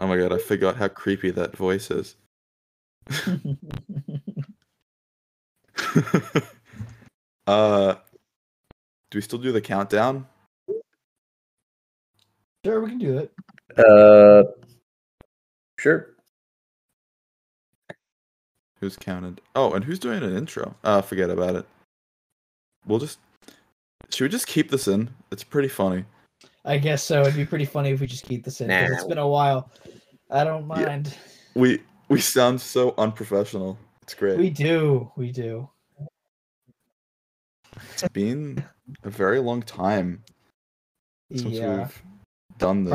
Oh my god, I forgot how creepy that voice is. uh, do we still do the countdown? sure, we can do it. Uh, sure. Who's counted? Oh, and who's doing an intro? Uh, forget about it. We'll just. Should we just keep this in? It's pretty funny. I guess so. It'd be pretty funny if we just keep this in. 'cause It's been a while. I don't mind. We we sound so unprofessional. It's great. We do. We do. It's been a very long time since Yeah. we've done this.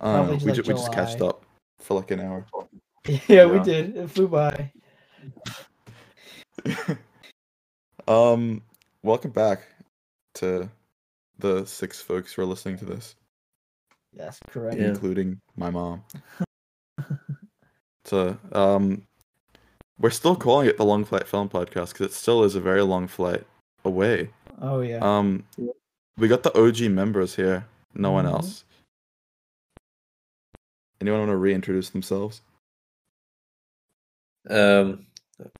Know. probably We, like ju- we just catched up for like an hour. Yeah, we did. It flew by. um, welcome back to the six folks who are listening to this, Yes, correct. Yeah. including my mom. so, um, we're still calling it the Long Flight Film Podcast because it still is a very long flight away. Oh yeah. Um, we got the OG members here. No one Mhm. else. Anyone want to reintroduce themselves? Um,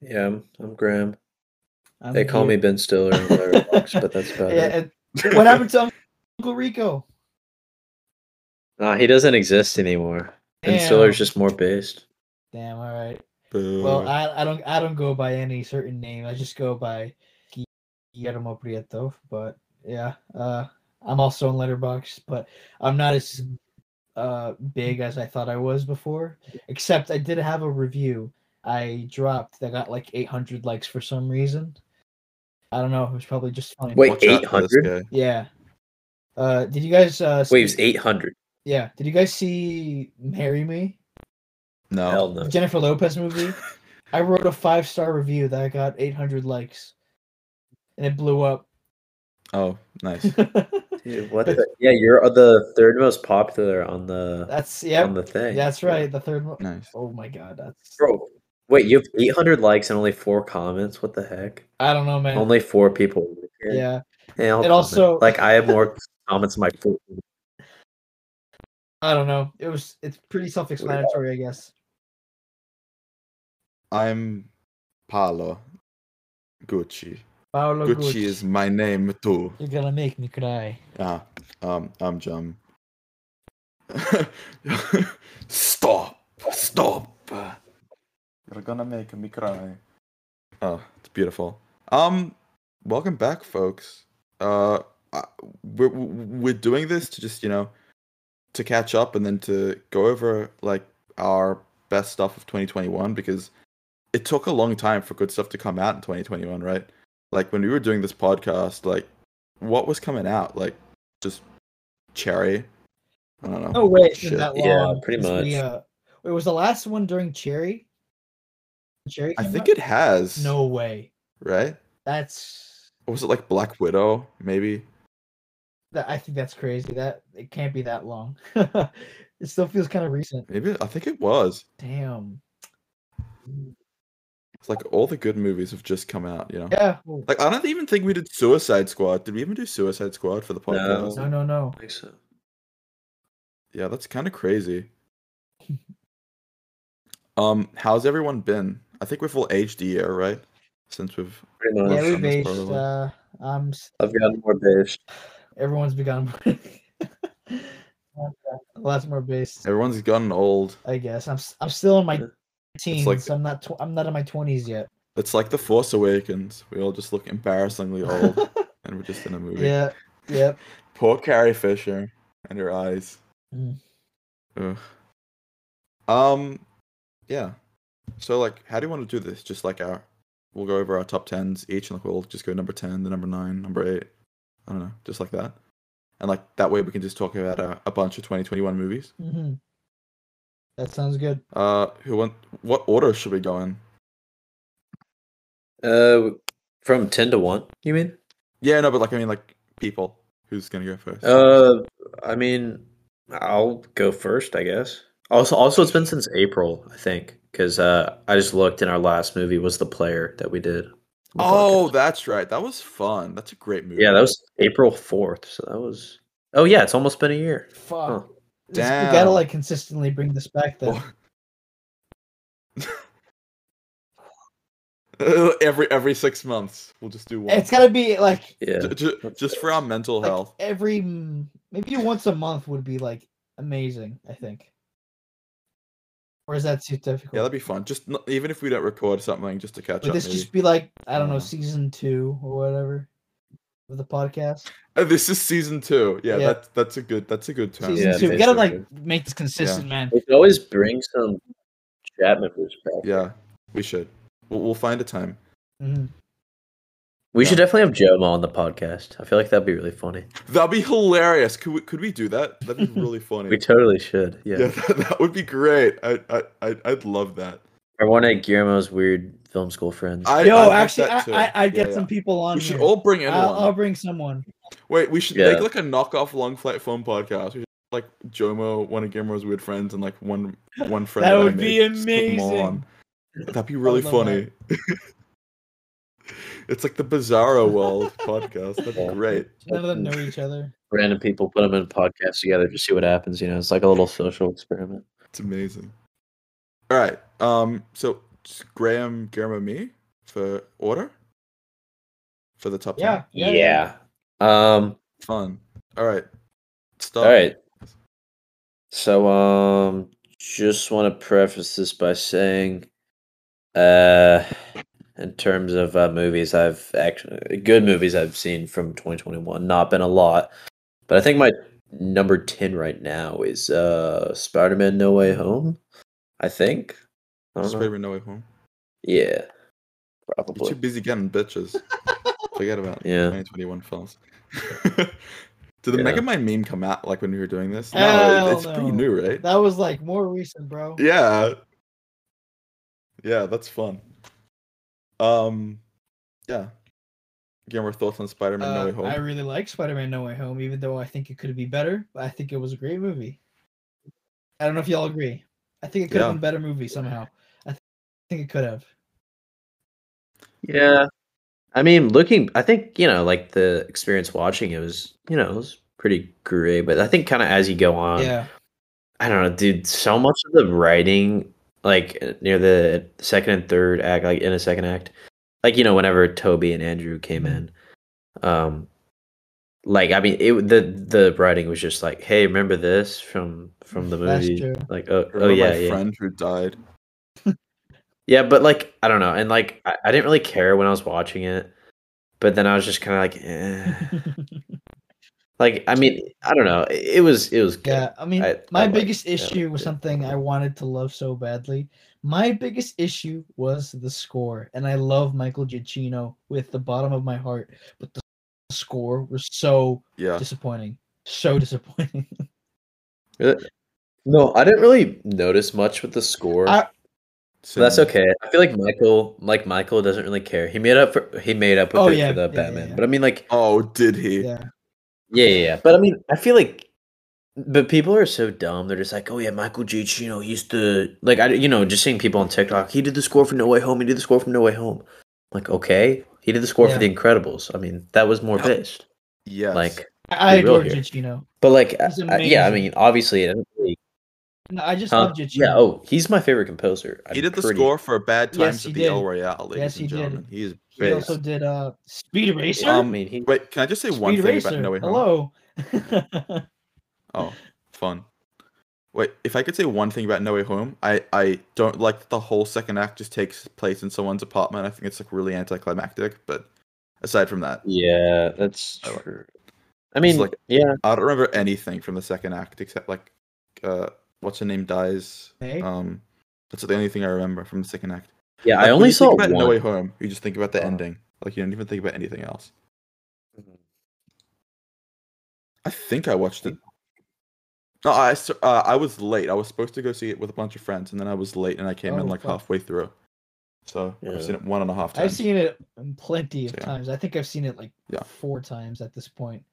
yeah, I'm, I'm Graham. I'm They call me. Ben Stiller in Letterboxd, but that's about Yeah, it. And what happened to Uncle Rico? Nah, he doesn't exist anymore. Ben Damn. Stiller's just more based. Damn. All right. Boo. Well, I, I don't I don't go by any certain name. I just go by Guillermo Prieto. But yeah, uh, I'm also on Letterboxd, but I'm not as uh big as I thought I was before. Except I did have a review I dropped that got like 800 likes for some reason. I don't know. It was probably just funny. Wait, Watch out for this 800? Yeah. Uh, did you guys? Uh, Wait, it was 800. yeah. Did you guys see "Marry Me"? No. Hell no. Jennifer Lopez movie. I wrote a five star review that I got 800 likes, and it blew up. Oh, nice. Dude, what the? Yeah, you're the third most popular on the That's yeah. on the thing. That's right. The third one. nice. Oh my god, that's. Bro, wait, you have 800 likes and only four comments? What the heck? I don't know, man. Only four people. yeah. Yeah, I'll It also- like I have more comments in my phone. I don't know. It was. It's pretty self explanatory, I guess. I'm Paolo Gucci. Paolo Gucci Gucci is my name too. You're gonna make me cry. Ah, um, I'm Jem. stop! Stop! You're gonna make me cry. Oh, it's beautiful. Um, welcome back, folks. Uh, we're we're doing this to just you know to catch up and then to go over like our best stuff of 2021 because it took a long time for good stuff to come out in 2021, right? Like when we were doing this podcast, like what was coming out? Like just cherry. I don't know. Oh wait, it's Shit. been that Yeah, long. pretty 'cause We, much. uh, wait, was the last one during Cherry? Cherry. I think out? it has. No way. Right? That's. Or was it like Black Widow? Maybe. That I think that's crazy. That it can't be that long. it still feels kind of recent. Maybe I think it was. Damn. It's like all the good movies have just come out. You know. Yeah. well, Like I don't even think we did Suicide Squad. Did we even do Suicide Squad for the podcast? No, no, no. I think so. Yeah, that's kind of crazy. um, how's everyone been? I think we're full HD year, right? Since we've Pretty much. Yeah, we've aged. probably- Uh, s- I've gotten more based. everyone's begun. Lots more based. everyone's gotten old. I guess I'm. s- I'm still in my Yeah. teens. like- I'm not. Tw- I'm not in my twenties yet. It's like the Force Awakens. We all just look embarrassingly old, and we're just in a movie. yeah. Yep. Poor Carrie Fisher and her eyes. Mm. Ugh. Um, yeah. So like, how do you want to do this? Just like our, we'll go over our top tens each, and like we'll just go number ten, the number nine, number eight. I don't know, just like that. And like that way, we can just talk about a, a bunch of 2021 movies. hmm That sounds good. Uh, who want? What order should we go in? Uh, from 10 to 1, you mean? Yeah, no, but like I mean, like people. Who's gonna go first? Uh, I mean, I'll go first, I guess. Also, also, it's been since April, I think, because uh, I just looked, and our last movie was The Player that we did. oh, podcast. that's right. That was fun. That's a great movie. yeah, that was April fourth. So that was. Oh yeah, it's almost been a year. Fuck. Huh. Damn. We gotta like consistently bring this back then. every every six months, we'll just do one. It's gotta be like Yeah. Ju- ju- just for our mental like health. every maybe once a month would be like amazing. I think. Or is that too difficult? Yeah, that'd be fun. Just not, even if we don't record something, just to catch Would up. this maybe. just be like I don't know season two or whatever of the podcast? Uh, this is season two. Yeah, Yeah. that's that's a good that's a good term. Season Yeah, two. We gotta like basically. make this consistent, man. We can always bring some chat members back. Yeah, we should. We'll, we'll find a time. Mhm. We should definitely have Jomo on the podcast. I feel like that'd be really funny. That'd be hilarious. Could we could we do that? That'd be really funny. We totally should. Yeah. yeah, that, that would be great. I I I'd, I'd love that. Or one of Guillermo's weird film school friends. I, Yo, I'd actually, I, I, I'd Yeah, get some yeah. people on. We should here. all bring in I'll. I'll bring someone. Wait, we should Yeah. make like a knockoff long flight phone podcast. We should like Jomo, one of Guillermo's weird friends, and like one one friend. That I would be made. Just put them all amazing. That'd be really love funny. it's like the Bizarro World podcast. That'd be Yeah. great. None of them know each other. Random people put them in podcasts together to see what happens. You know, it's like a little social experiment. It's amazing. All right. Um. So just Graham, Guillermo, me for order for the top. Yeah, yeah, yeah. Yeah. Um. Fun. All right. Start. All right. So, um, just want to preface this by saying, uh, in terms of uh, movies, I've actually good movies I've seen from 2021. Not been a lot, but I think my number 10 right now is uh Spider-Man: No Way Home. I think. I don't know. Spider-Man No Way Home. Yeah, You're probably. too busy getting bitches. Forget about Yeah. 2021 films. Did the Yeah. Megamind meme come out like when we were doing this? No, Hell it- it's pretty new, right? That was like more recent, bro. Yeah. Yeah, that's fun. Um, yeah. Again, more thoughts on Spider-Man No Uh, Way Home. I really like Spider-Man: No Way Home, even though I think it could be better. But I think it was a great movie. I don't know if y'all agree. I think it could Yeah. have been a better movie somehow. I th- think it could have. Yeah. I mean, looking, I think, you know, like the experience watching it was, you know, it was pretty great. But I think kind of as you go on, yeah, I don't know, dude, so much of the writing, like near the second and third act, like in a second act, like, you know, whenever Toby and Andrew came Mhm. in, um, like, I mean, it, the, the writing was just like, hey, remember this from, from the That's movie? true. Like, oh, Remember oh yeah, my yeah. friend who died. Yeah, but like I don't know, and like I, I didn't really care when I was watching it, but then I was just kind of like, eh. like I mean, I don't know, it, it was it was good. yeah. I mean, I- I my like- biggest yeah, issue was yeah. something I wanted to love so badly. My biggest issue was the score, and I love Michael Giacchino with the bottom of my heart, but the score was so Yeah. disappointing. So disappointing. No, I didn't really notice much with the score. I- but that's okay. I feel like Michael, like Michael, doesn't really care. He made up for he made up with Oh, it yeah, for the yeah, Batman. yeah, yeah. But I mean, like, Oh, did he? yeah. Yeah, yeah, yeah. But I mean, I feel like, but people are so dumb. They're just like, oh yeah, Michael Giacchino. used to like I, you know, just seeing people on TikTok. He did the score for No Way Home. He did the score for No Way Home. Like, okay, he did the score Yeah. for The Incredibles. I mean, that was more based. Yeah, Like, I, I Be real adore here. Giacchino. but like, I- yeah, I mean, obviously, it really. No, I just Huh? love Giacchino. Yeah. Oh, he's my favorite composer. he I'm did the pretty- score for Bad Yes, Times he at the did. El Royale, ladies Yes, he and did. gentlemen. He is He based. also did uh Speed Racer. I Um, mean, he. Wait, can I just say one thing Racer. about No Way Home? Hello. Oh, fun. Wait, if I could say one thing about No Way Home, I, I don't like that the whole second act just takes place in someone's apartment. I think it's like really anticlimactic. But aside from that, Yeah, that's I like- true. I mean, like- yeah, I don't remember anything from the second act except like, uh, what's her name dies. Hey? Um, that's the only thing I remember from the second act. Yeah. Like, I only saw think about one. No Way Home. You just think about the Oh. ending. Like you don't even think about anything else. I think I watched it. No, I s- uh, I was late. I was supposed to go see it with a bunch of friends, and then I was late, and I came in Oh, like fuck. halfway through. So Yeah. I've seen it one and a half times. I've seen it plenty of Yeah. times. I think I've seen it like Yeah. four times at this point.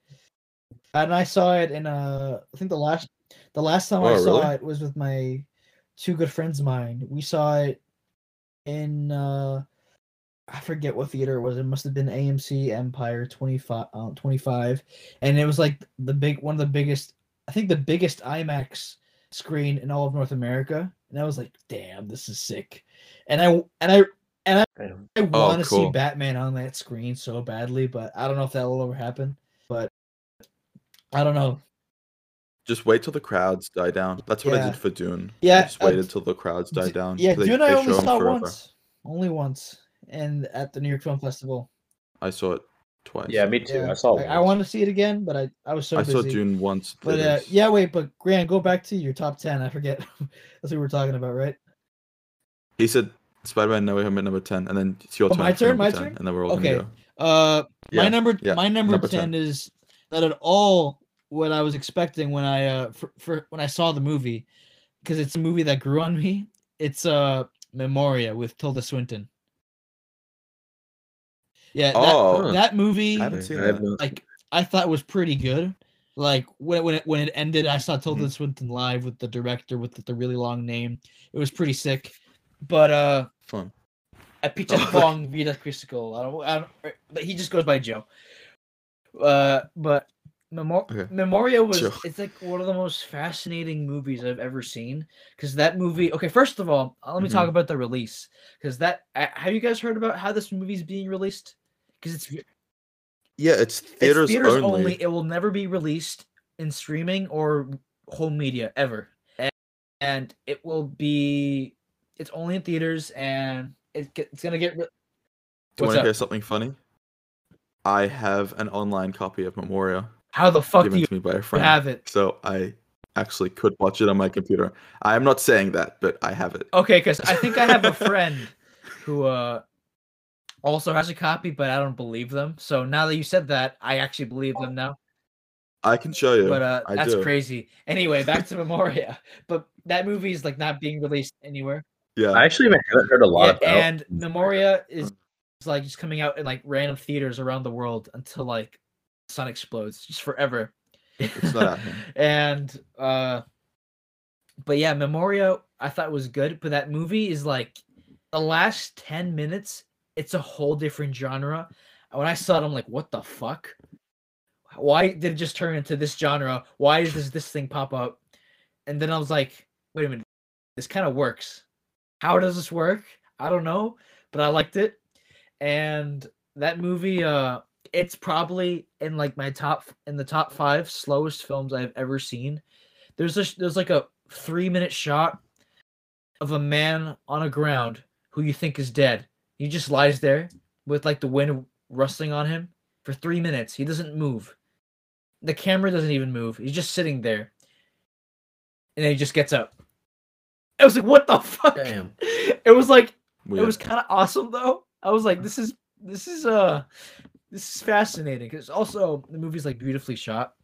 And I saw it in uh I think the last the last time I Oh, saw really? it was with my two good friends of mine. We saw it in uh I forget what theater it was. It must have been AMC Empire 25 uh, 25 and it was like the big one of the biggest I think the biggest IMAX screen in all of North America, and I was like, "Damn, this is sick." And I and I and I, I want to cool. see Batman on that screen so badly, but I don't know if that will ever happen. But I don't know. Just wait till the crowds die down. That's what I did for Dune. I Yeah, just uh, waited till the crowds die D- down. Yeah, They- Dune they I only saw forever. once, only once, and at the New York Film Festival. I saw it twice. Yeah, me too. Yeah, I saw. I, I want to see it again, but I I was so I busy. saw Dune once. But uh, yeah, wait, but Grant, go back to your top ten. I forget. That's what we were talking about, right? He said Spider-Man No Way Home at number ten, and then it's your Oh, turn. my turn, my 10, turn? and then we're all Okay. gonna go. Uh, my number, yeah, my number, number 10, 10. is that at all what I was expecting when I uh for, for when I saw the movie, because it's a movie that grew on me. It's uh Memoria with Tilda Swinton. Yeah, that, Oh. that movie, I haven't seen I that. like I thought was pretty good. Like when when it when it ended, I saw Tilda Mhm. Swinton live with the director with the, the really long name. It was pretty sick. But uh Fun. at Pichapong Vida Crisical. I don't, I don't, but he just goes by Joe. Uh, but Memor- Okay. Memoria was Joe. it's like one of the most fascinating movies I've ever seen because that movie. Okay, first of all, let me Mm-hmm. talk about the release because that have you guys heard about how this movie's being released? Because it's Yeah, it's it's theaters, theaters only. only. It will never be released in streaming or home media ever, and, and it will be. It's only in theaters, and it, it's gonna get. Re- Do you want to hear something funny? I have an online copy of Memoria How the fuck do you to me by a friend, have it? so I actually could watch it on my computer. I am not saying that, but I have it. Okay, because I think I have a friend who uh also has a copy, but I don't believe them. So now that you said that, I actually believe them now. I can show you. But uh, that's do. crazy. Anyway, back to Memoria. But that movie is like not being released anywhere. Yeah, I actually haven't heard a lot Yeah, about. and Memoria is is, like just coming out in like random theaters around the world until like the sun explodes, just forever. It's not and uh but yeah, Memoria I thought was good, but that movie is like the last 10 minutes, it's a whole different genre. When I saw it, I'm like, what the fuck? Why did it just turn into this genre? Why does this thing pop up? And then I was like, wait a minute, this kind of works. How does this work? I don't know, but I liked it. And that movie, uh, it's probably in like my top in the top five slowest films I've ever seen. There's a there's like a three minute shot of a man on a ground who you think is dead. He just lies there with like the wind rustling on him for three minutes. He doesn't move. The camera doesn't even move. He's just sitting there. And then he just gets up. I was like, what the fuck? Damn. It was like Weird. it was kind of awesome though. I was like, this is this is uh this is fascinating because also the movie's like beautifully shot,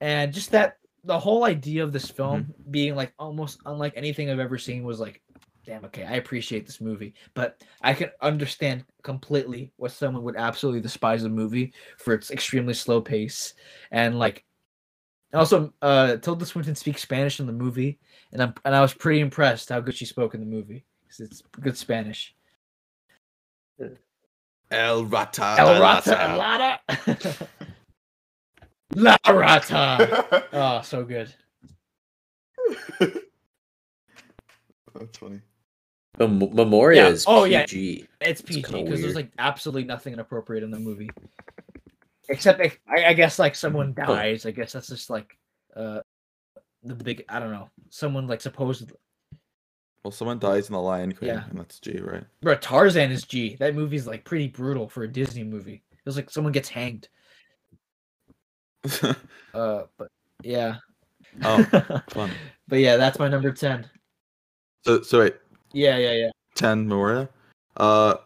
and just that the whole idea of this film being like almost unlike anything I've ever seen was like, damn, okay, I appreciate this movie, but I can understand completely what someone would absolutely despise a movie for its extremely slow pace and like. Also, uh, Tilda Swinton speaks Spanish in the movie, and I'm and I was pretty impressed how good she spoke in the movie because it's good Spanish. El Rata. El Rata, El Rata. La Rata. Oh, so good. That's funny. Mem- Memoria Yeah. is Oh, yeah. PG. It's PG because there's like absolutely nothing inappropriate in the movie, except like, I, I guess like someone Huh. dies. I guess that's just like uh the big. I don't know. Someone like supposedly. Well, someone dies in the Lion King, Yeah. and that's G, right? Bro, Tarzan is G. That movie's like pretty brutal for a Disney movie. It was like someone gets hanged. Uh, but yeah. oh, fun. but yeah, that's my number ten. So, so wait, Yeah, yeah, yeah. 10 Memoria. Uh,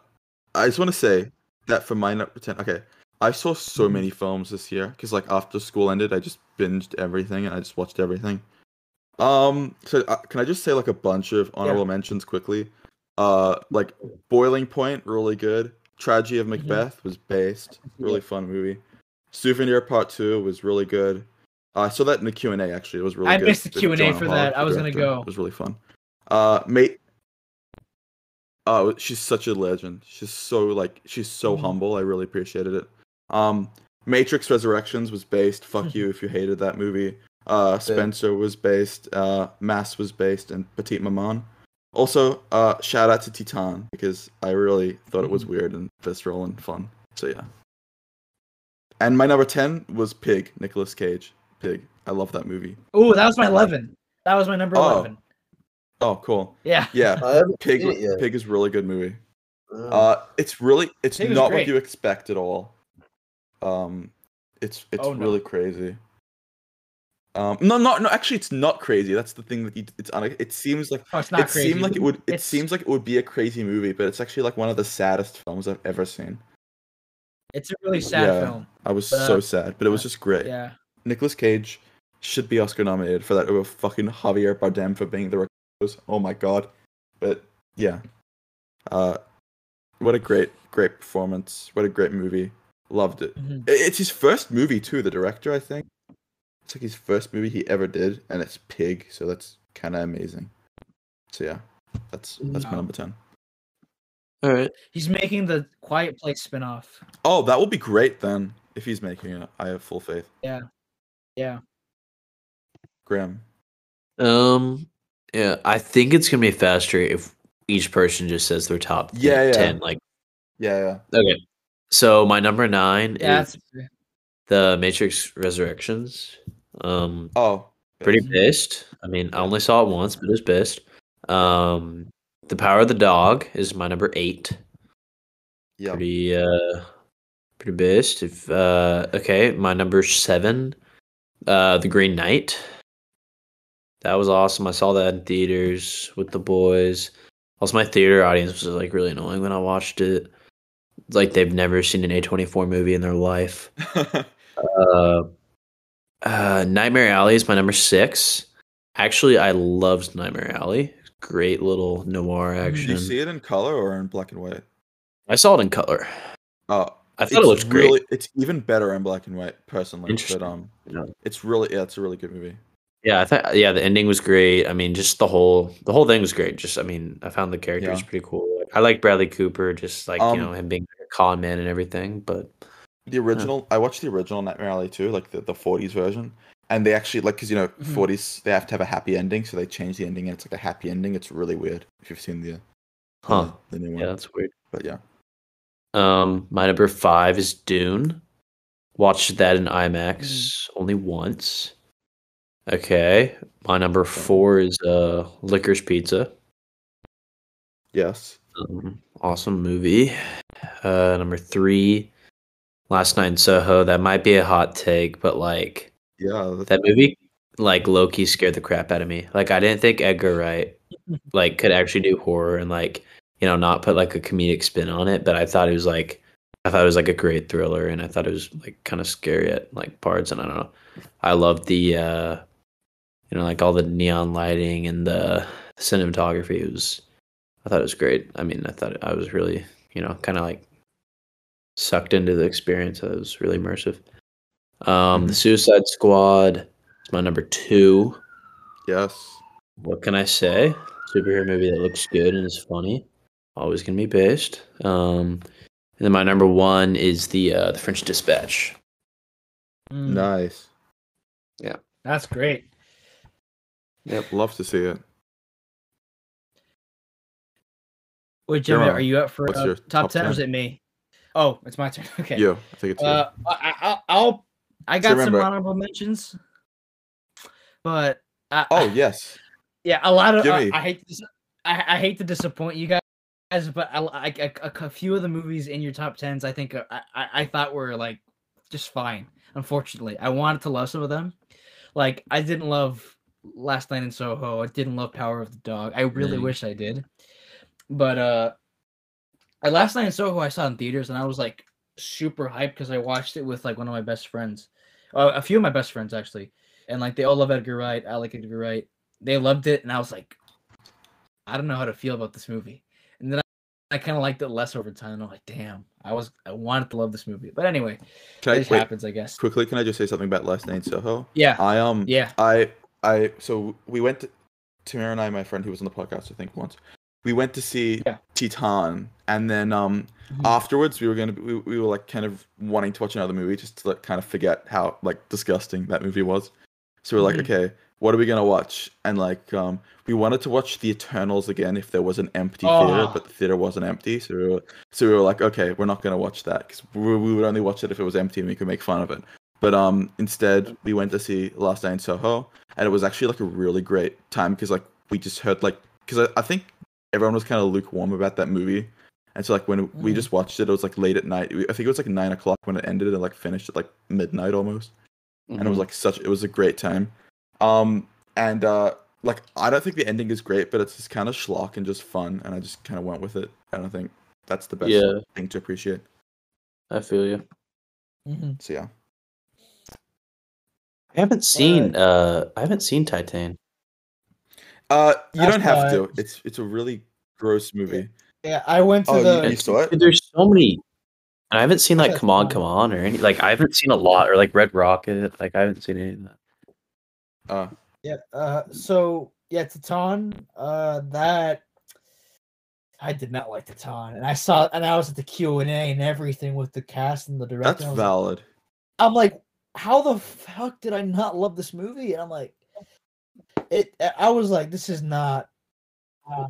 I just want to say that for my number 10, okay, I saw so Mhm. many films this year because, like, after school ended, I just binged everything and I just watched everything. Um, so uh, can I just say, like, a bunch of honorable mentions quickly? Uh, like, Boiling Point, really good. Tragedy of Mhm. Macbeth was based, really fun movie. Souvenir Part 2 was really good. Uh, I saw that in the Q and A. Actually, it was really. I good. missed the Q&A for Hogg, that. I was gonna go. It was really fun. Uh, mate. Oh, she's such a legend. She's so like she's so Mhm. humble. I really appreciated it. Um, Matrix Resurrections was based. Fuck you if you hated that movie. Uh, Spencer was based. Uh, Mass was based, and Petite Maman. Also, uh, shout out to Titan because I really thought it was Mm-hmm. weird and visceral and fun. So yeah. And my number ten was Pig, Nicolas Cage. Pig. I love that movie. Oh, that was my eleven. That was my number Oh. eleven. Oh, cool. Yeah. Yeah, Pig. seen it yet. Pig is a really good movie. Uh, it's really, it's Pig not what you expect at all. Um, it's it's Oh, no. really crazy. Um, no, no, no. Actually, it's not crazy. That's the thing that you, it's on. It seems like Oh, it's not it crazy. seemed like it would. It It's- seems like it would be a crazy movie, but it's actually like one of the saddest films I've ever seen. It's a really sad Yeah. film. I was But, so sad, but it was just great. Yeah. Nicolas Cage should be Oscar nominated for that over fucking Javier Bardem for being the Ricardos. Oh my god. But yeah. Uh what a great great performance. What a great movie. Loved it. Mhm. I- It's his first movie too, the director, I think. It's like his first movie he ever did and it's Pig, so that's kind of amazing. So yeah. That's that's my number 10. All right. He's making the Quiet Place spin-off. Oh, that will be great then if he's making it. I have full faith. Yeah. Yeah. Graham. Um. Yeah, I think it's gonna be faster if each person just says their top Yeah, yeah. ten. Like, Yeah, yeah. okay. So my number nine Yeah. is That's, the Matrix Resurrections. Um, Oh. pretty pissed. I mean, I only saw it once, but it was pissed. Um, The Power of the Dog is my number eight. Yeah. Pretty uh, pretty pissed. If uh, okay, my number seven, uh, The Green Knight. That was awesome. I saw that in theaters with the boys. Also, my theater audience was like really annoying when I watched it. Like they've never seen an A24 movie in their life. Uh, uh, Nightmare Alley is my number six. Actually, I loved Nightmare Alley. Great little noir Did action. you see it in color or in black and white? I saw it in color. Oh, I thought it looked great. really, It's even better in black and white, personally. But um, Yeah. it's really yeah, it's a really good movie. Yeah, I thought yeah, the ending was great. I mean, just the whole the whole thing was great. Just I mean, I found the characters Yeah. pretty cool. I like Bradley Cooper, just like Um, you know him being a con man and everything. But The original, I watched the original Nightmare Alley too, like the the '40s version, and they actually like because you know Mhm. '40s they have to have a happy ending, so they change the ending and it's like a happy ending. It's really weird if you've seen the huh, uh, the new one. yeah, that's weird. But yeah, Um, my number five is Dune. Watched that in IMAX Mm. only once. Okay, my number four is uh Licorice Pizza. yes, Um, awesome movie. Uh, number three, Last Night in Soho. That might be a hot take, but like yeah, that movie, like Loki scared the crap out of me. Like I didn't think Edgar Wright like could actually do horror and like you know not put like a comedic spin on it. But I thought it was like I thought it was like a great thriller, and I thought it was like kind of scary at like parts. And I don't know. I loved the uh, you know like all the neon lighting and the cinematography. It was I thought it was great. I mean, I thought I was really you know kind of like sucked into the experience. It was really immersive. Um, The Suicide Squad is my number two. yes. What can I say? Superhero movie that looks good and is funny. Always gonna be based. Um, and then my number one is the uh, the French Dispatch. Mm, Nice. Yeah. That's great. Yep, love to see it. Wait, Jimmy, Jerome, are you up for what's uh, your top, top 10, or is 10? it me? Oh, it's my turn. Okay. Yeah, I think it's you. Uh, I, I, I'll. I got some honorable mentions, but I, oh yes, yeah, a lot of. Jimmy. I, I hate. To, I, I hate to disappoint you guys, but I, I, I- a, a few of the movies in your top tens, I think uh, I, I, I thought were like just fine. Unfortunately, I wanted to love some of them. Like I didn't love Last Night in Soho. I didn't love Power of the Dog. I really Mm. wish I did, but uh, I Last Night in Soho I saw in theaters, and I was like super hyped because I watched it with like one of my best friends, uh, a few of my best friends actually, and like they all love Edgar Wright. I like Edgar Wright. They loved it, and I was like, I don't know how to feel about this movie. And then I, I kind of liked it less over time. And I'm like, damn, I was I wanted to love this movie, but anyway, can it I just wait happens, I guess. quickly? Can I just say something about Last Night in Soho? Yeah, I um yeah. I I so we went to Tamara and I, my friend who was on the podcast, I think once. We went to see Yeah. Titan, and then um Mhm. afterwards we were gonna we, we were like kind of wanting to watch another movie just to like kind of forget how like disgusting that movie was. So we're like, Mhm. okay, what are we gonna watch? And like, um, we wanted to watch The Eternals again if there was an empty theater, Oh. but the theater wasn't empty. So we were, so we were like, okay, we're not gonna watch that because we, we would only watch it if it was empty and we could make fun of it. But um, instead we went to see Last Night in Soho, and it was actually like a really great time because like we just heard like because I, I think everyone was kind of lukewarm about that movie. And so like when we Mhm. just watched it, it was like late at night. I think it was like nine o'clock when it ended, and like finished at like midnight almost and it Mm-hmm. was like such it was a great time um and uh like i don't think the ending is great but it's just kind of schlock and just fun and i just kind of went with it and i think that's the best Yeah. thing to appreciate I feel you. Mm-hmm. so yeah I haven't seen uh I haven't seen Titan. Uh you That's don't have why- to it's it's a really gross movie Yeah, I went to oh the. you, you saw it there's so many. And I haven't seen like Come On. Come On or any like I haven't seen a lot or like Red Rocket. Like I haven't seen any of that. uh Yeah. Uh. So yeah, Titan. Uh. That. I did not like Titan, and I saw, and I was at the Q and A and everything with the cast and the director. that's and I was like- valid I'm like, how the fuck did I not love this movie? And I'm like, it. I was like, this is not. Uh,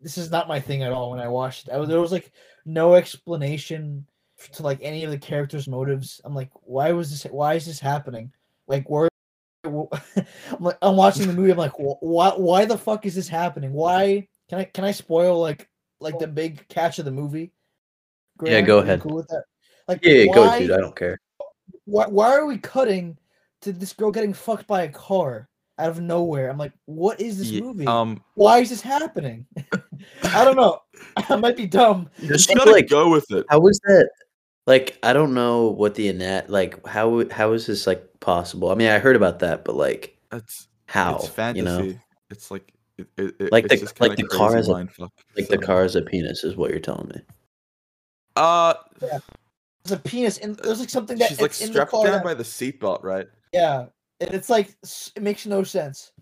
this is not my thing at all. When I watched it, I was, there was like no explanation to like any of the characters' motives. I'm like, why was this? Why is this happening? Like, where? I'm like, I'm watching the movie. I'm like, wh- why? Why the fuck is this happening? Why? Can I? Can I spoil like like the big catch of the movie? Yeah, go ahead. Cool with that? Like, Yeah, yeah, go why- dude. I don't care. why, why are we cutting to this girl getting fucked by a car out of nowhere? I'm like, what is this Ye- movie? um why is this happening? I don't know. I might be dumb. you Just just gotta like- go with it How was that? Like I don't know what the net like how how is this like possible? I mean, I heard about that, but like it's how? it's fantasy You know, it's like it, it, it- Like it's the- just like the car is a- mindfuck, like the car is a penis, is what you're telling me. uh There's a penis, and there's like something that she's like it's in the strapped car. down that- by the seatbelt right yeah, and it's like it makes no sense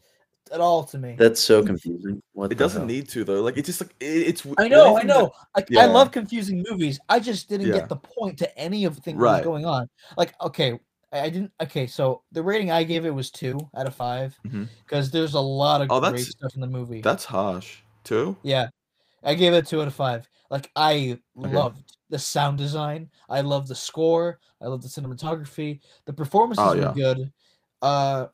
at all to me. That's so confusing. What It doesn't hell? need to though. Like it's just like it, it's. I know, I know. Like yeah. I love confusing movies. I just didn't Yeah. get the point to any of the things Right. going on. Like, okay, I I didn't. Okay, so the rating I gave it was two out of five mm-hmm. because there's a lot of Oh, great stuff in the movie. That's harsh Two. Yeah, I gave it two out of five. Like I Okay. loved the sound design. I loved the score. I loved the cinematography. The performances Oh, were good. Uh,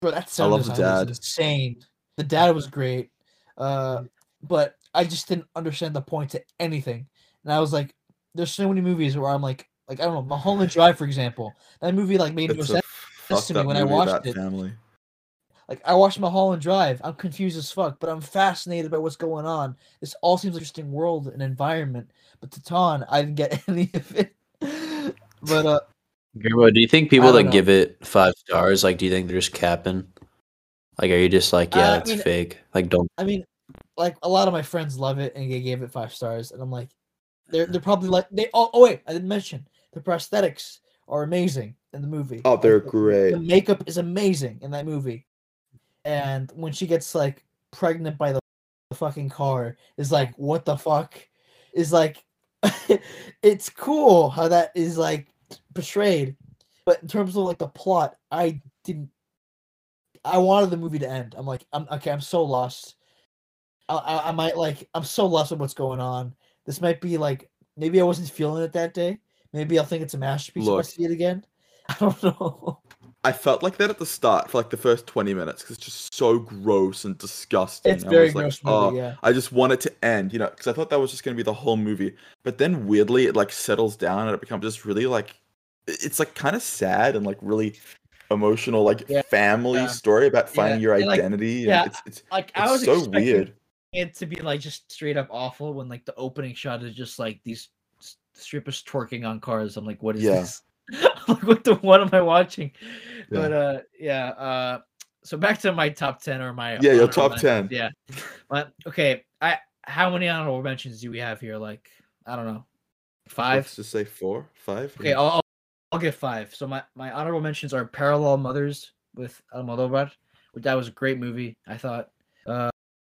bro, that sound love the design was dad. insane. The dad was great. Uh, but I just didn't understand the point to anything. And I was like, there's so many movies where I'm like, like I don't know, Mulholland Drive, for example. That movie like made no It's sense. to me when I watched it. family. Like I watched Mulholland Drive. I'm confused as fuck, but I'm fascinated by what's going on. This all seems like an interesting world and environment. But Titan, I didn't get any of it. but uh, Gerbo, do you think people that know. give it five stars, like, do you think they're just capping? Like, are you just like, yeah, Uh, I mean- fake? Like, don't. I mean, like a lot of my friends love it and they gave it five stars, and I'm like, they're they're probably like they. Oh, oh wait, I didn't mention the prosthetics are amazing in the movie. Oh, they're Like, the- great. The makeup is amazing in that movie, and when she gets like pregnant by the, the fucking car, is like what the fuck, is like, it's cool how that is like portrayed, but in terms of like the plot, I didn't. I wanted the movie to end. I'm like, I'm okay. I'm so lost. I, I, I might like. I'm so lost with what's going on. This might be like maybe I wasn't feeling it that day. Maybe I'll think it's a masterpiece if I see it again. I don't know. I felt like that at the start for like the first twenty minutes because it's just so gross and disgusting. It's very was like, gross movie. "Oh, yeah. I just want it to end, you know, because I thought that was just gonna be the whole movie. But then weirdly, it like settles down and it becomes just really like, it's like kind of sad and like really emotional, like Yeah, family yeah. story about finding Yeah, your and, like, identity. and yeah, it's it's Like I it's was so weird. it to be like just straight up awful when like the opening shot is just like these strippers twerking on cars. I'm like, what is this? Like, what the what am I watching? But uh, yeah. Uh, so back to my top ten or my Yeah, your top mentions, 10. Yeah. But okay, I how many honorable mentions do we have here? Like I don't know, five. Let's just say four, five. Okay, I'll, I'll get five. So my my honorable mentions are Parallel Mothers with Almodovar, which that was a great movie. I thought. Uh,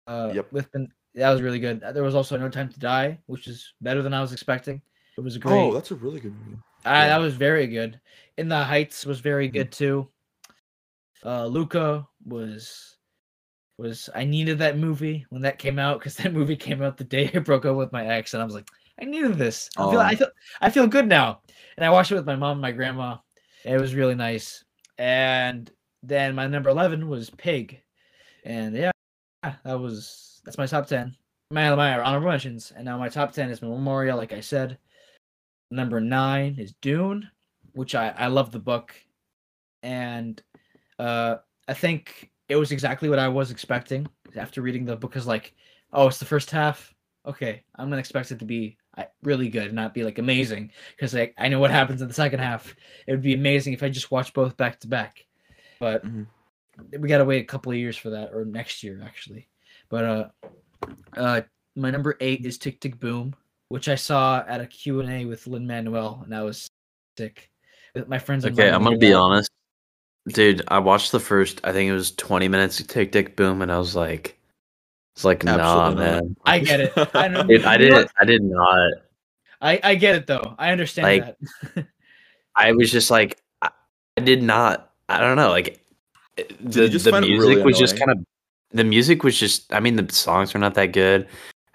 uh, Yep. With Ben, that was really good. There was also No Time to Die, which is better than I was expecting. It was great. Oh, that's a really good movie. Ah, yeah. That was very good. In the Heights was very Mhm. good too. Uh, Luca was was I needed that movie when that came out because that movie came out the day I broke up with my ex, and I was like, I needed this. I feel, I Oh. feel I feel good now. And I watched it with my mom and my grandma. It was really nice. And then my number eleven was Pig, and yeah, that was that's my top ten. My my honorable mentions, and now my top ten is Memoria. Like I said, number nine is Dune, which I I love the book, and uh I think it was exactly what I was expecting after reading the book. Because like, oh, it's the first half. Okay, I'm gonna expect it to be really good, not be like amazing. Because like I know what happens in the second half. It would be amazing if I just watched both back to back. But Mhm. we gotta wait a couple of years for that, or next year actually. But uh, uh, my number eight is Tick Tick Boom, which I saw at a Q and A with Lin Manuel, and I was sick. With my friends. Okay, I'm gonna to be that. honest, dude. I watched the first. I think it was 20 minutes of Tick Tick Boom, and I was like, it's like, nah, not. man. I get it. I know. Dude, I didn't. I did not. I I get it though. I understand Like, that. I was just like, I, I did not. I don't know. Like, the the music really was just kind of. The music was just. I mean, the songs were not that good.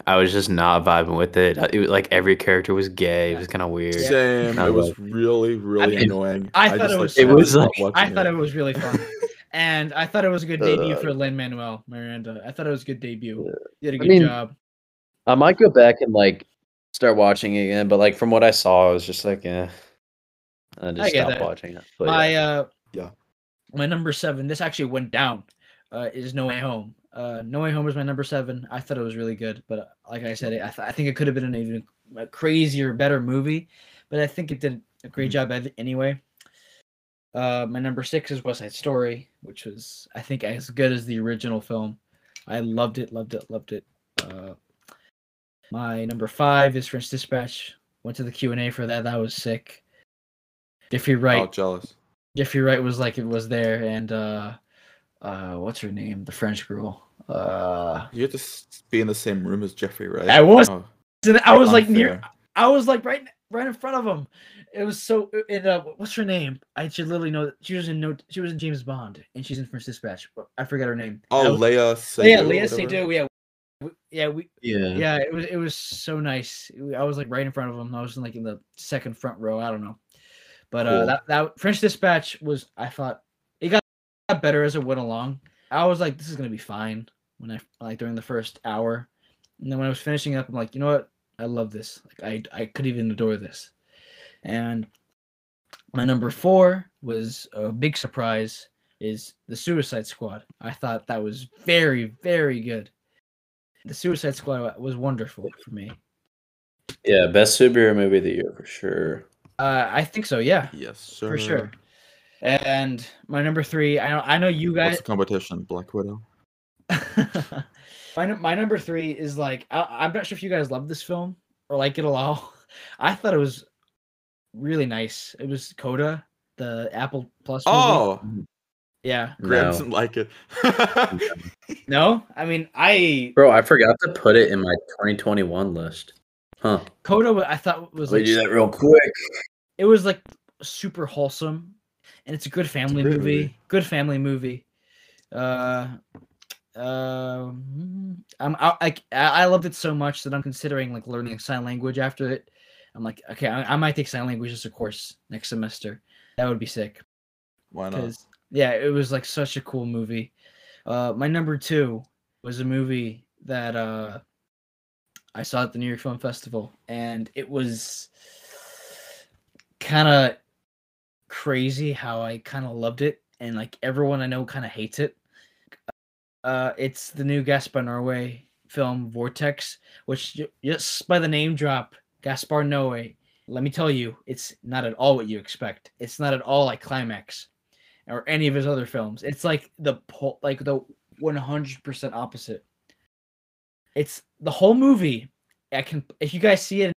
I was just not vibing with it. Uh, it was like every character was gay. It was kind of weird. Same. It was like- really, really mean, annoying. I thought just, it like, was It was like- I thought it was really fun. And I thought it was a good Uh, debut for Lin Manuel Miranda. I thought it was a good debut. You did a I good mean, job. I might go back and like start watching it again, but like from what I saw, I was just like, eh. I just I stopped that. watching it. But my yeah. uh Yeah. my number seven this actually went down uh is no way home uh no way home is my number seven i thought it was really good but uh, like i said i, th- I think it could have been an even crazier better movie but i think it did a great Mhm. job anyway uh my number six is west side story which was i think as good as the original film i loved it loved it loved it uh my number five is french dispatch went to the q&a for that that was sick jeffrey wright Oh, jealous. Jeffrey Wright was like it was there, and uh, uh, what's her name? The French girl. Uh, You have to be in the same room as Jeffrey, Wright. I was- Oh, I was like near. I was like right, right in front of him. It was so. And uh, what's her name? I should literally know. She was in no. She was in James Bond, and she's in French Dispatch. But I forgot her name. Oh, was- Leia Seydoux. yeah, or Leah whatever. Seydoux. Yeah, We- yeah, we. yeah. Yeah, it was. It was so nice. I was like right in front of him. I was in like in the second front row. I don't know, but uh, that that French Dispatch was. I thought it got, got better as it went along. I was like, this is gonna be fine when I like during the first hour, and then when I was finishing up, I'm like, you know what? I love this. Like I I could even adore this, and my number four was a big surprise. Is the Suicide Squad? I thought that was very very good. The Suicide Squad was wonderful for me. Yeah, best superhero movie of the year for sure. Uh, I think so. Yeah, Yes, sir. for sure. And my number three, I know I know you guys. What's guys. the competition? Black Widow. my my number three is like I, I'm not sure if you guys love this film or like it at all. I thought it was really nice. It was Coda, the Apple Plus. Movie. Oh, yeah. Graham No. doesn't like it. No, I mean I Bro, I forgot to put it in my 2021 list. Huh. Coda. wa- I thought was Let like do that real quick. it was like super wholesome and it's a good family great movie. movie. good family movie uh um i'm I, I, I loved it so much that i'm considering like learning sign language after it. I'm like okay i, I might take sign language as a course next semester. That would be sick. Why not? because yeah it was like such a cool movie. Uh my number two was a movie that uh i saw at the new york film festival and it was kind of crazy how i kind of loved it and like everyone i know kind of hates it uh it's the new gaspar noé film vortex which just by the name drop gaspar noé let me tell you it's not at all what you expect it's not at all like climax or any of his other films. It's like the po- like the 100% opposite. It's the whole movie. I can if you guys see it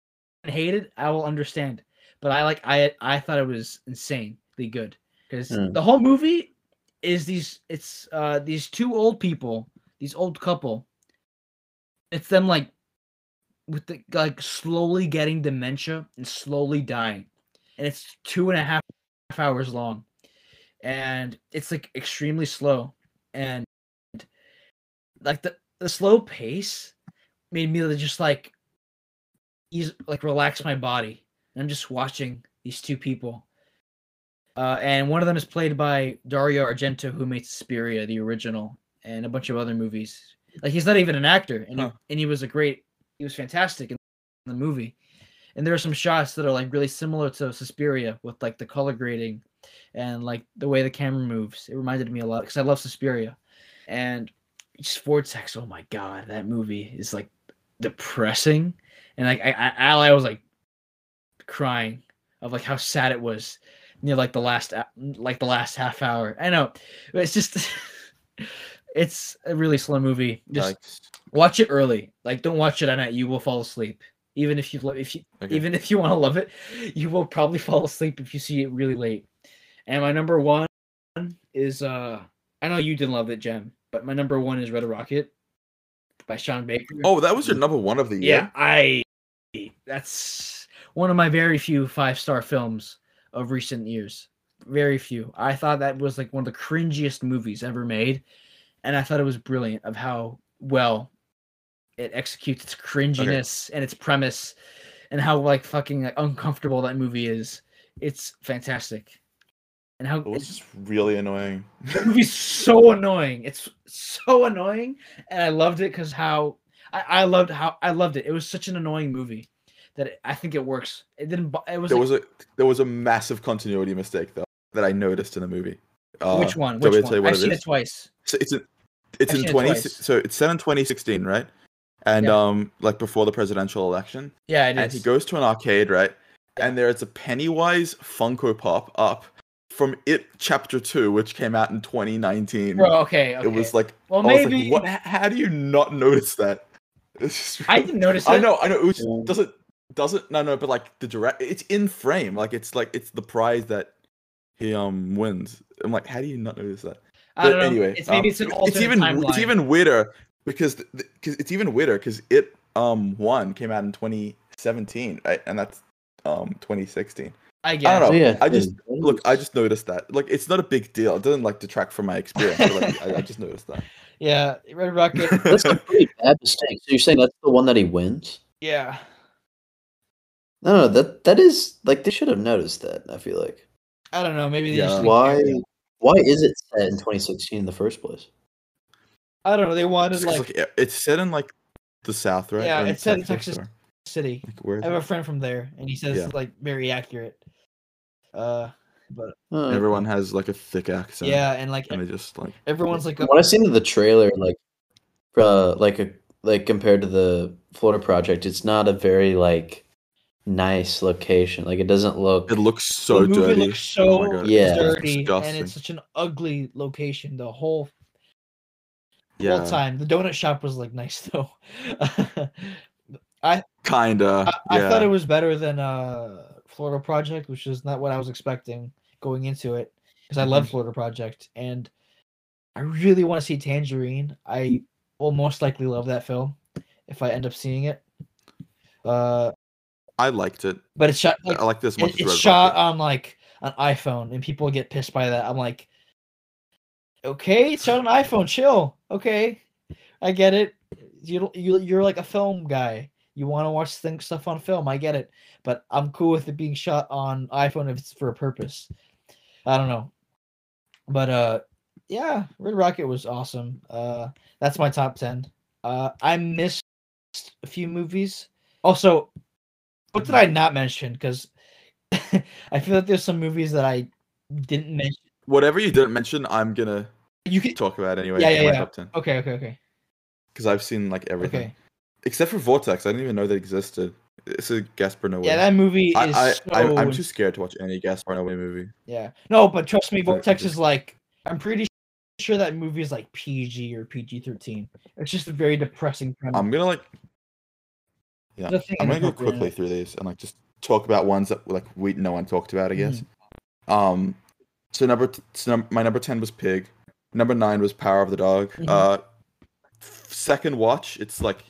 and hate it, I will understand. But I like I I thought it was insanely good because Hmm. the whole movie is these it's uh these two old people, these old couple. It's them like with the like slowly getting dementia and slowly dying, and it's two and a half hours long and it's like extremely slow and like the the slow pace made me just like ease like relax my body. And I'm just watching these two people. Uh, and one of them is played by Dario Argento, who made Suspiria, the original, and a bunch of other movies. Like he's not even an actor, and huh. he, and he was a great, he was fantastic in the movie. And there are some shots that are like really similar to Suspiria with like the color grading and like the way the camera moves. It reminded me a lot because I love Suspiria, and just Vortex. Oh my god, that movie is like depressing, and like I, I, I was like crying of like how sad it was near like the last like the last half hour. I know, it's just it's a really slow movie. Just watch it early. Like don't watch it at night. You will fall asleep. Even if you love if you okay. even if you want to love it, you will probably fall asleep if you see it really late. And my number one is uh I know you didn't love it, Jem, but my number one is Red Rocket by Sean Baker. Oh, that was your number one of the year. Yeah, I. That's one of my very few five star films of recent years. Very few. I thought that was like one of the cringiest movies ever made, and I thought it was brilliant of how well it executes its cringiness okay. and its premise, and how like fucking like, uncomfortable that movie is. It's fantastic and how it was just really annoying. The movie's so annoying. It's so annoying, and I loved it because how I, I loved how I loved it. It was such an annoying movie that it, I think it works. It didn't. It was there like, was a there was a massive continuity mistake though that I noticed in the movie. Uh, which one? Which one? I've seen it, it twice. So it's in, it's I've in twenty. It so it's set in twenty sixteen, right? And yeah. um, like before the presidential election. Yeah, it and is. he goes to an arcade, right? And there's a Pennywise Funko Pop up from It Chapter Two, which came out in 2019. Bro, okay, okay. It was like, well, maybe. Like, what? How do you not notice that? Really... I didn't notice. I know, I know. It was, yeah. Does it? No, no. But like the direct, it's in frame. Like it's like it's the prize that he um wins. I'm like, how do you not notice that? I but anyway, it's maybe um, it's an alternate it's even timeline. it's even weirder because because it's even weirder because it um one came out in 2017, right? And that's um 2016. I guess. I don't know. Yeah, I just look. I just noticed that. Like, it's not a big deal. It doesn't like detract from my experience. like, I, I, just noticed that. Yeah, Red Rocket. that's a pretty bad mistake. So you're saying that's the one that he wins? Yeah. No, no, that that is like they should have noticed that. I feel like. I don't know. Maybe yeah. why? Why is it set in 2016 in the first place? I don't know. They wanted like, like, it's set in like the South, right? Yeah, it's set in Texas or? City. Like, I have a friend from there, and he says yeah. it's like very accurate. Uh, but everyone has like a thick accent. Yeah, and like and they just like everyone's like. A, when I seen the trailer, like, uh, like a like compared to the Florida project, it's not a very like nice location. Like it doesn't look. It looks so the dirty. Looks so oh yeah. dirty, and it's such an ugly location. The whole yeah. whole time. The donut shop was like nice though. I kinda. I, yeah. I thought it was better than uh Florida Project, which is not what I was expecting going into it because I love mm-hmm. Florida Project and I really want to see Tangerine. I will most likely love that film if I end up seeing it. Uh, I liked it, but it's shot. Like, I like this much. It, it's shot on like an iPhone, and people get pissed by that. I'm like, okay, it's on an iPhone. Chill. Okay, I get it. You you you're like a film guy. You want to watch things stuff on film. I get it but I'm cool with it being shot on iPhone if it's for a purpose. I don't know. But uh yeah, Red Rocket was awesome. Uh that's my top 10. Uh I missed a few movies. Also, what did I not mention cuz I feel like there's some movies that I didn't mention. Whatever you didn't mention, I'm going to you can talk about anyway. Yeah, yeah, yeah. Okay, okay, okay. Cuz I've seen like everything. Okay. Except for Vortex, I didn't even know that existed. It's a Gaspar Noé. Yeah, that movie is. I, so... I, am too scared to watch any Gaspar Noé movie. Yeah, no, but trust me, Vortex is like. I'm pretty sure that movie is like PG or PG 13. It's just a very depressing premise. I'm gonna like. Yeah, I'm gonna go quickly through these and like just talk about ones that like we no one talked about. I guess. Mm-hmm. Um, so number t- so num- my number ten was Pig. Number nine was Power of the Dog. Mm-hmm. Uh, second watch, it's like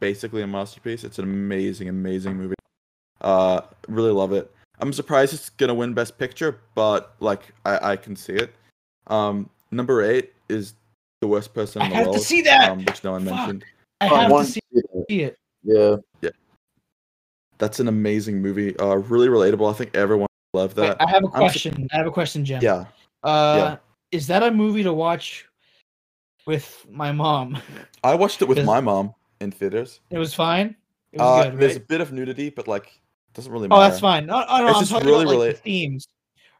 basically a masterpiece. It's an amazing, amazing movie. Uh, really love it. I'm surprised it's gonna win Best Picture, but like I, I can see it. Um, number eight is the worst person I in the have world. to see that. Um, which no one Fuck. mentioned. I Oh, I have to want see to see it. Yeah. Yeah. That's an amazing movie. Uh, really relatable. I think everyone loved Wait, that. I have a su- question. I have a question, Jem. yeah. Uh, is that a movie to watch with my mom? I watched it with my mom in theaters. It was fine. It was Uh, good, there's a bit of nudity, but like it doesn't really matter. Oh, that's fine. No, no, no It's I'm just talking really about like, the themes.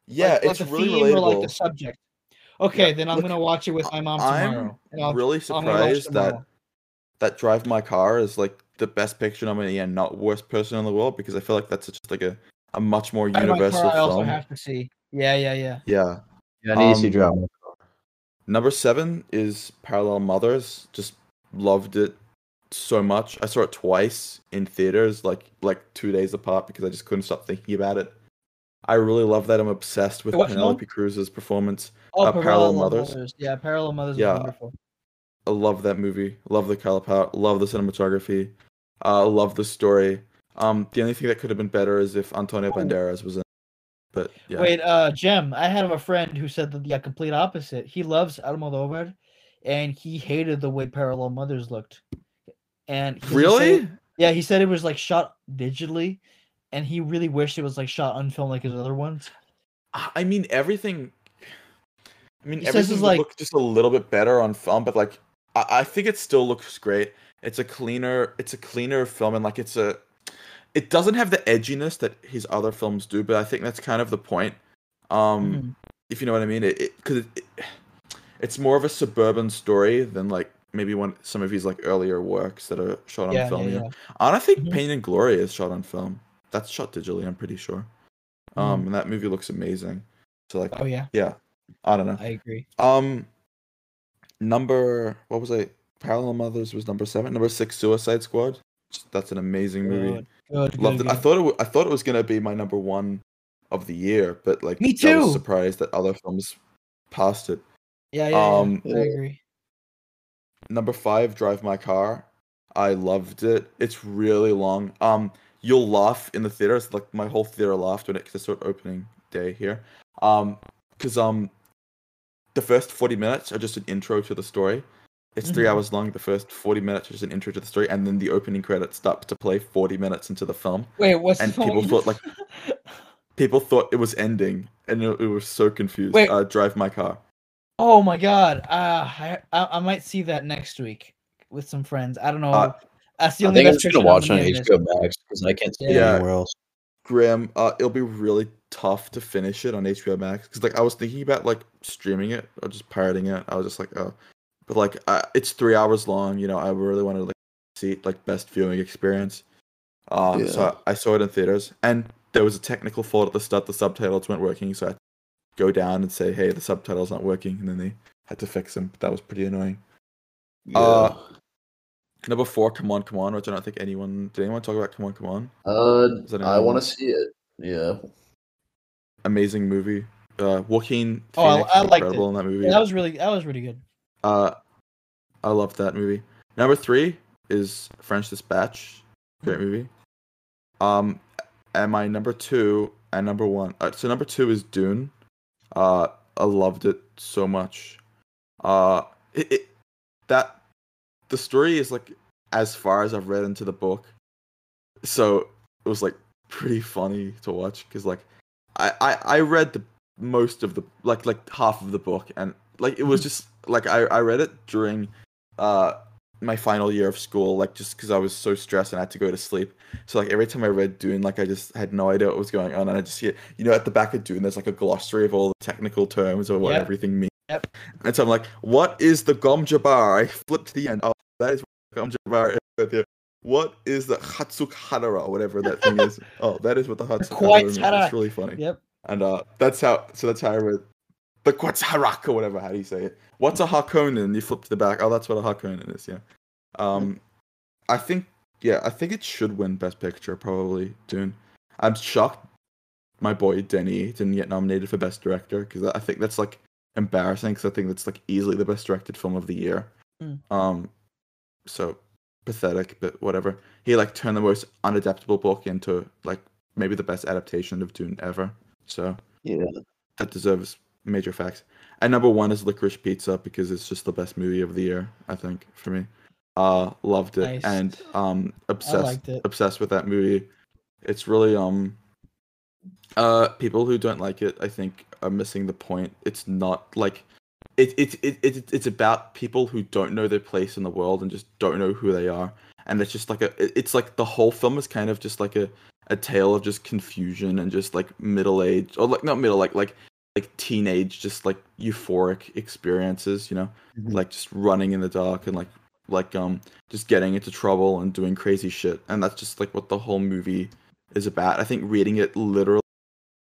Yeah, like, like it's the really theme relatable. or like the subject. Okay, Yeah, then I'm look, gonna watch it with my mom tomorrow. and I'm really I'm gonna watch surprised that tomorrow. That Drive My Car is like the best picture nominee and not worst person in the world because I feel like that's just like a, a much more Drive My universal Car I also film. have to see. Yeah, yeah, yeah. Yeah. Yeah, I need to see Um, drama. Number seven is Parallel Mothers. Just loved it so much. I saw it twice in theaters, like like two days apart because I just couldn't stop thinking about it. I really love that. I'm obsessed with What film? Penelope Cruz's performance. Oh, Uh, Parallel Mothers. Yeah, Parallel Mothers Yeah. is wonderful. I love that movie. Love the color palette. Love the cinematography. Uh, love the story. Um, the only thing that could have been better is if Antonio Banderas was in. But yeah, Wait, uh, Jem, I had a friend who said that the yeah, complete opposite. He loves Almodovar, and he hated the way Parallel Mothers looked. And he said- really? yeah, he said it was like shot digitally, and he really wished it was like shot on film like his other ones. I mean everything. I mean He everything would like- look just a little bit better on film, but like I, I think it still looks great. It's a cleaner, it's a cleaner film, and like it's a, it doesn't have the edginess that his other films do, but I think that's kind of the point. Um, Mhm. if you know what I mean, it because it, it, it's more of a suburban story than like maybe one some of his like earlier works that are shot on Yeah, film. yeah, yeah. And I think Mhm. Pain and Glory is shot on film. That's shot digitally, I'm pretty sure. Mm-hmm. Um, and that movie looks amazing. So like, Oh yeah, yeah, I don't know. I agree. Um, number what was I? Parallel Mothers was number seven. Number six, Suicide Squad. That's an amazing movie. Good, good, Loved good, it. I thought it. w- I thought it was gonna be my number one of the year, but like, Me too. I was surprised that other films passed it. Yeah, yeah, yeah, um, I agree. Number five, Drive My Car. I loved it. It's really long. Um, you'll laugh in the theaters. Like my whole theater laughed when it because it's sort of opening day here. Um, because um, the first forty minutes are just an intro to the story. It's three Mhm. hours long. The first forty minutes is just an intro to the story, and then the opening credits start to play forty minutes into the film. Wait, what's and the people thought, like, People thought it was ending, and it, it was so confused. Wait. Uh, Drive My Car. Oh my god, uh, I, I I might see that next week with some friends. I don't know. Uh, That's the I only think I'm just gonna watch it on nominee in this. HBO Max because I can't see it Yeah. anywhere else. Graham, uh, it'll be really tough to finish it on HBO Max because like I was thinking about like streaming it or just pirating it. I was just like, oh, but like it's three hours long. You know, I really wanted to like see like best viewing experience. Um, so I, I saw it in theaters, and there was a technical fault at the start. The subtitles weren't working, so I had to go down and say, hey, the subtitles aren't working, and then they had to fix them. But That was pretty annoying. Uh, Number four, come on, come on, which I don't think anyone did. Anyone talk about come on, come on? uh, Is I want to see it. Yeah. amazing movie. Uh, Joaquin Oh, I- Phoenix I liked incredible it. in that movie. Yeah, that was really that was really good. Uh, I loved that movie. Number three is French Dispatch. Great movie. Um, and my number two and number one. Uh, so number two is Dune. Uh, I loved it so much. Uh, it, it that the story is like as far as I've read into the book. So it was like pretty funny to watch because like I, I I read the most of the like like half of the book and like it was just like I I read it during uh my final year of school like just because I was so stressed and I had to go to sleep so like every time I read Dune like I just had no idea what was going on and I just hear you know at the back of Dune there's like a glossary of all the technical terms of what Yep. everything means Yep. and so I'm like what is the Gom Jabbar I flipped to the end oh that is what Gom Jabbar right there. what is the Hatsuk Hadara whatever that thing is oh that is what the Hatsuk Hadara means it's really funny Yep. and uh, that's how. So that's how I read the Quetzalcoatl or whatever. How do you say it? What's a Harkonnen? You flip to the back. Oh, that's what a Harkonnen is. Yeah. Um, I think. Yeah, I think it should win Best Picture. Probably Dune. I'm shocked. My boy Denny didn't get nominated for Best Director because I think that's like embarrassing. Because I think that's like easily the best directed film of the year. Mm. Um, so pathetic, but whatever. He like turned the most unadaptable book into like maybe the best adaptation of Dune ever. So Yeah. that deserves major facts. And number one is Licorice Pizza because it's just the best movie of the year, I think, for me. Uh loved it Nice. and um obsessed it. obsessed with that movie. It's really um uh people who don't like it I think are missing the point. It's not like it, it, it, it it's about people who don't know their place in the world and just don't know who they are. And it's just like a it's like the whole film is kind of just like a a tale of just confusion and just like middle age or like not middle like like like teenage just like euphoric experiences, you know? Mhm. Like just running in the dark and like like um just getting into trouble and doing crazy shit. And that's just like what the whole movie is about. I think reading it literally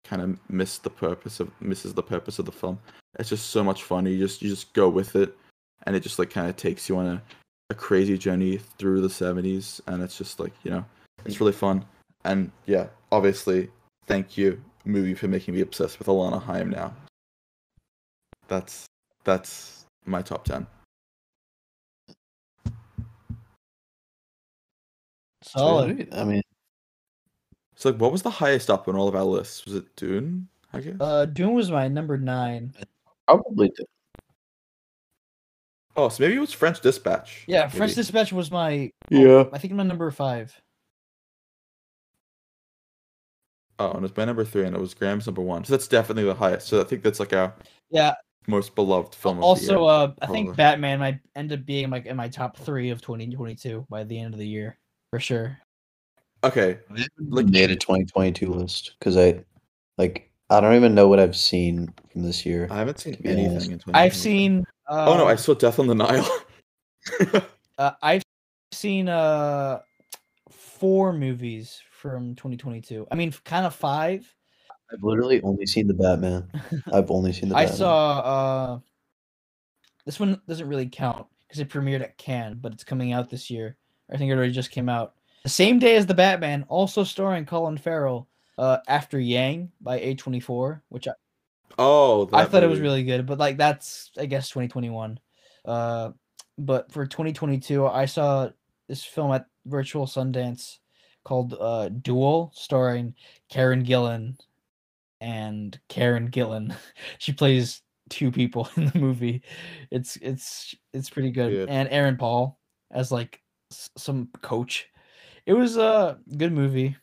kind of miss the purpose of misses the purpose of the film. It's just so much fun. You just you just go with it and it just like kind of takes you on a, a crazy journey through the 70s and it's just like, you know, it's really fun. And yeah, obviously, thank you movie for making me obsessed with Alana Haim now. That's that's my top 10. Solid. Sweet. I mean, So like, what was the highest up on all of our lists? Was it Dune? I guess. Uh, Dune was my number nine. probably did. oh, so maybe it was French Dispatch. Yeah, French. Dispatch was my. Yeah. I think my number five. Oh, and it's was my number three, and it was Graham's number one. So that's definitely the highest. So I think that's like our Yeah. most beloved film. of the Also, year. uh, I think. Batman might end up being like in my top three of 2022 by the end of the year for sure. Okay, Like Like- made a 2022 list because I like I don't even know what I've seen from this year. I haven't seen anything. honest. In I've seen. Uh, Oh no, I saw Death on the Nile. Uh, I've seen uh four movies from 2022. I mean, kind of five. I've literally only seen the Batman. I've only seen the Batman. I Batman. saw uh this one doesn't really count because it premiered at Cannes, but it's coming out this year. I think it already just came out. The same day as the Batman, also starring Colin Farrell, uh After Yang by A24, which I, oh, I thought it was really good, but like that's I guess 2021. Uh but for 2022, I saw this film at Virtual Sundance called uh Dual starring Karen Gillan and Karen Gillan. she plays two people in the movie. It's it's it's pretty good. Good. And Aaron Paul as like s- some coach. It was a good movie.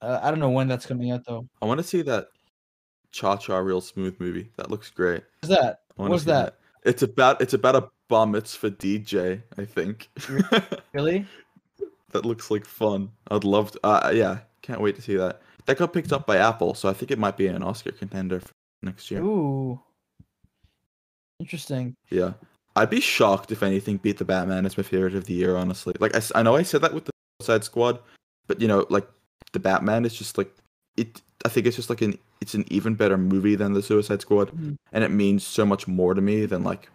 Uh, I don't know when that's coming out though. I want to see that Cha Cha Real Smooth movie. That looks great. What's that? What's see that? It's about it's about a bar mitzvah DJ. I think. Really? that looks like fun. I'd love to. Uh, yeah, can't wait to see that. That got picked up by Apple, so I think it might be an Oscar contender for next year. Ooh. Interesting. Yeah, I'd be shocked if anything beat the Batman as my favorite of the year. Honestly, like I know I said that with the Suicide Squad, but you know, like the Batman is just like it. I think it's just like an it's an even better movie than the Suicide Squad, Mhm. and it means so much more to me than like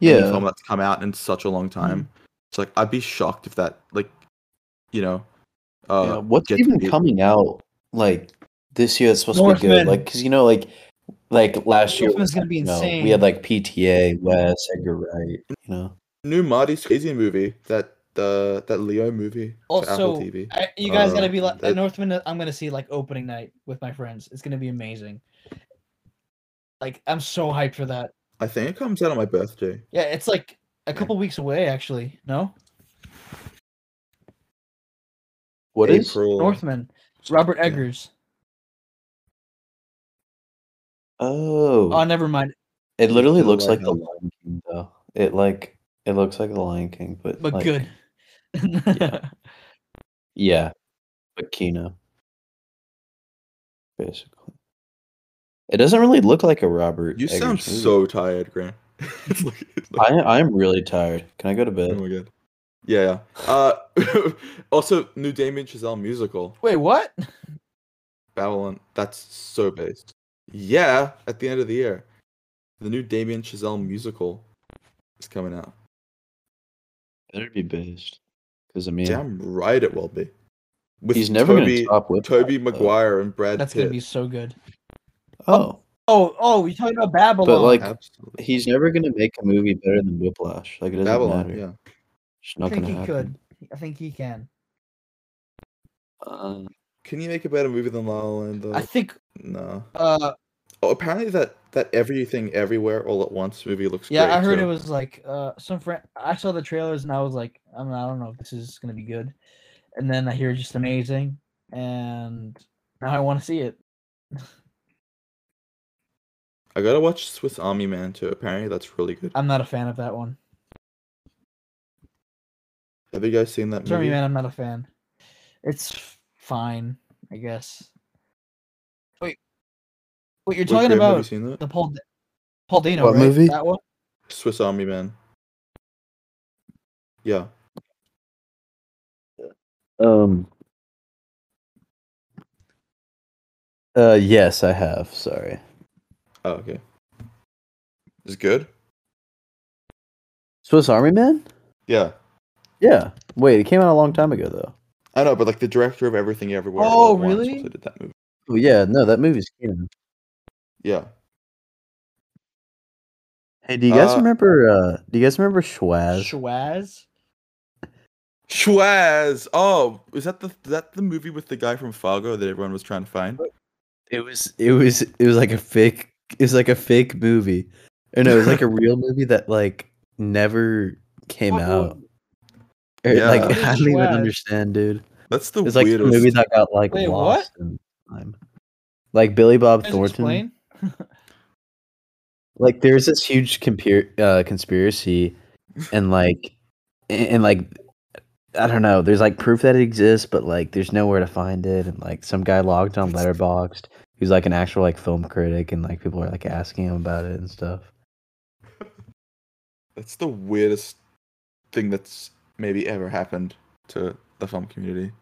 any film yeah, that's come out in such a long time. It's like I'd be shocked if that like, you know, uh, yeah. What's even beat- coming out like this year? That's supposed to be Northman. good. Like, cause you know, like, like last year, Northman's gonna be you know, insane. we had like PTA, Wes, Edgar Wright. You know, new Marty's Crazy movie that the that Leo movie for Apple Also, TV. I, you guys gotta Uh, be like that- Northman. uh, I'm gonna see like opening night with my friends. It's gonna be amazing. Like I'm so hyped for that. I think it comes out on my birthday. Yeah, it's like a couple weeks away actually. No, what is? April. Northman. Robert Yeah. Eggers. Oh, Oh, never mind. it literally looks like the Lion King, though. It like it looks like the Lion King, but But like, good. Yeah. Yeah, but Kino, basically. It doesn't really look like a Robert. You Eggers sound movie. so tired, Graham. it's like, it's like- I I'm really tired. Can I go to bed? oh my god. Yeah, yeah. Uh, also, new Damien Chazelle musical, Wait, what? Babylon. That's so based. Yeah, at the end of the year, the new Damien Chazelle musical is coming out. Better be based, because I mean, Damn right it will be. With he's never Toby, gonna top with Tobey Maguire and Brad That's gonna be so good. Oh, Oh, oh, you're talking about Babylon. But like, Absolutely. he's never gonna make a movie better than Whiplash. Like it doesn't Babylon, matter. yeah. It's I think he happen. could. I think he can. Uh, can you make a better movie than La La Land? Though? I think. no. Uh, Oh, apparently that that everything everywhere all at once movie looks. yeah, great I heard too. it was like uh some friend. I saw the trailers and I was like, I, mean, I don't know if this is gonna be good. And then I hear it's just amazing, and now I want to see it. I gotta watch Swiss Army Man too. Apparently that's really good. I'm not a fan of that one. Have you guys seen that Sorry, movie? man, I'm not a fan. It's fine, I guess. Wait, wait, you're Wait, talking Graham, have you about seen that? the Paul D- Paul Dano, What right? movie? That one. Swiss Army Man. Yeah. Um. Uh, yes, I have. Sorry. Oh, okay. Is good? Swiss Army Man? Yeah. Yeah. Wait, it came out a long time ago though. I know, but like the director of Everything Everywhere. Oh, All Once really? Also did that movie. Oh yeah, no, that movie's canon. Yeah. Hey, do you guys Uh, remember? uh Do you guys remember Schwaz? Schwaz. Schwaz. Oh, is that the is that the movie with the guy from Fargo that everyone was trying to find? It was. It was. It was like a fake. It was like a fake movie. Or no, it was like a real movie that like never came What- out. Or, Yeah. Like I don't even understand, dude. That's the It's like weirdest. a movie that got like Wait, lost in time. Like Billy Bob Guys Thornton. explain. Like there's this huge compir- uh, conspiracy, and like, and, like, I don't know. There's like proof that it exists, but like, there's nowhere to find it. And like, some guy logged on Letterboxd, who's like an actual like film critic, and like people are like asking him about it and stuff. That's the weirdest thing that's maybe ever happened to the film community.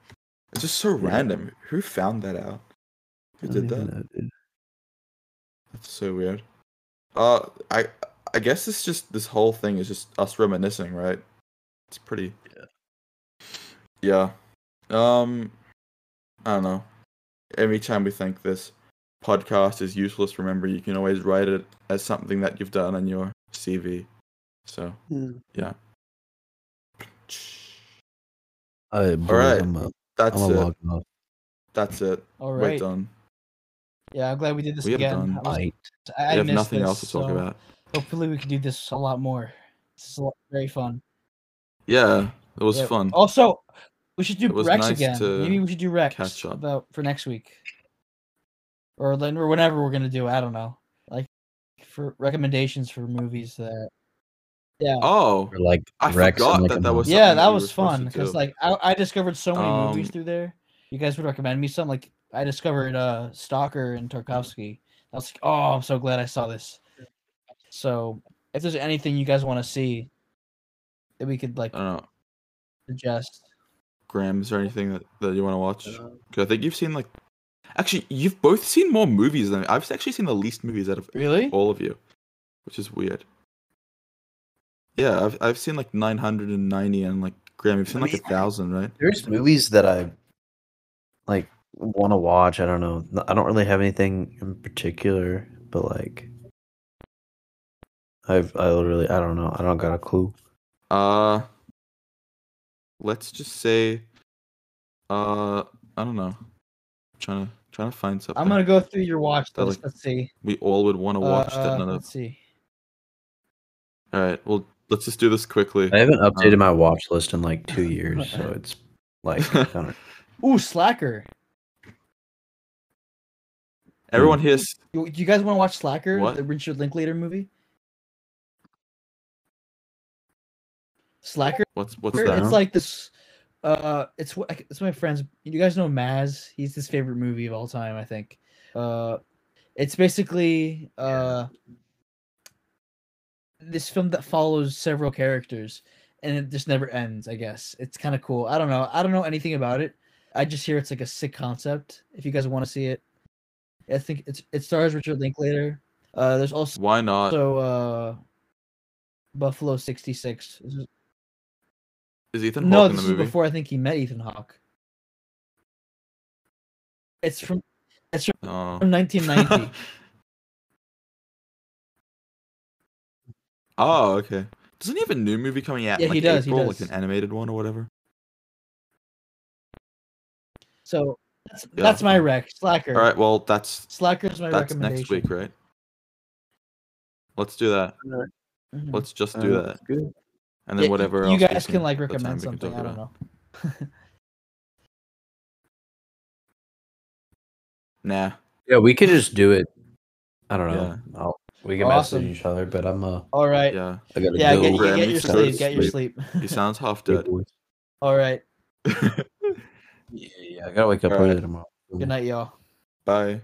It's just so Yeah. random. Who found that out? Who did that? know, dude. That's so weird. Uh, I I guess it's just this whole thing is just us reminiscing, right? It's pretty. Yeah. Yeah. Um, I don't know. Every time we think this podcast is useless, remember you can always write it as something that you've done on your CV. So yeah. Alright, boys, right. I'm, uh, That's I'm it. a log. That's it. All We're done. Yeah, I'm glad we did this We are again. done. I, was- Bite. I We have nothing this, else to talk so about. Hopefully, we can do this a lot more. This is a lot, very fun. Yeah, it was Yeah, fun. Also, we should do Rex nice again. Maybe we should do Rex catch up. about for next week, or then or whenever we're gonna do. I don't know. Like for recommendations for movies that. Yeah. Oh, Or like I Rex forgot like, that that was yeah, something that you was fun because like I, I discovered so many movies Um, through there. You guys would recommend me some. Like I discovered uh Stalker and Tarkovsky. I was like, oh, I'm so glad I saw this. So if there's anything you guys want to see, that we could like I don't know. suggest. Graham, is there anything that, that you want to watch? 'Cause I think you've seen like, actually, you've both seen more movies than I've actually seen the least movies out of Really? all of you, which is weird. Yeah, I've I've seen like 990 and like Graham, you've seen I like a thousand, right? There's movies that I like want to watch. I don't know. I don't really have anything in particular, but like I've I literally I don't know. I don't got a clue. Uh, let's just say, uh, I don't know. trying to trying to find something I'm gonna go through your watch list. like, Let's see. we all would want to watch that Uh, none let's see. All right, well, let's just do this quickly. I haven't updated Um, my watch list in like two years, so it's like I don't Ooh, Slacker. Everyone here's You, do you guys want to watch Slacker, What? the Richard Linklater movie? Slacker. what's what's It's that? like this. Uh, it's it's my friends. You guys know Maz? He's his favorite movie of all time. I think. Uh, it's basically uh this film that follows several characters, and it just never ends. I guess it's kind of cool. I don't know. I don't know anything about it. I just hear it's like a sick concept. If you guys want to see it, I think it's it stars Richard Linklater. Uh, there's also Why not? So uh Buffalo sixty six. Is Ethan No, Hawke this is before I think he met Ethan Hawke. It's from Oh. from 1990. oh, okay. Doesn't he have a new movie coming out? Yeah, he like, does, he does. Like an animated one or whatever. so That's, Yeah. that's my rec. Slacker. All right. Well, that's Slacker's my that's recommendation. next week, right? Let's do that. Mhm. Let's just Uh, do that, good. and then Yeah, whatever you else we guys can like recommend something. I don't about. know. Nah. Yeah, we could just do it. I don't know. Yeah. I'll, we can Awesome. message each other, but I'm uh, All right. Yeah. I gotta Yeah, go. get, Graham get your needs to go to sleep. Get your sleep. sleep. He sounds half dead. All right. Yeah, yeah, I gotta wake up All early right. tomorrow. Good night, y'all. Bye.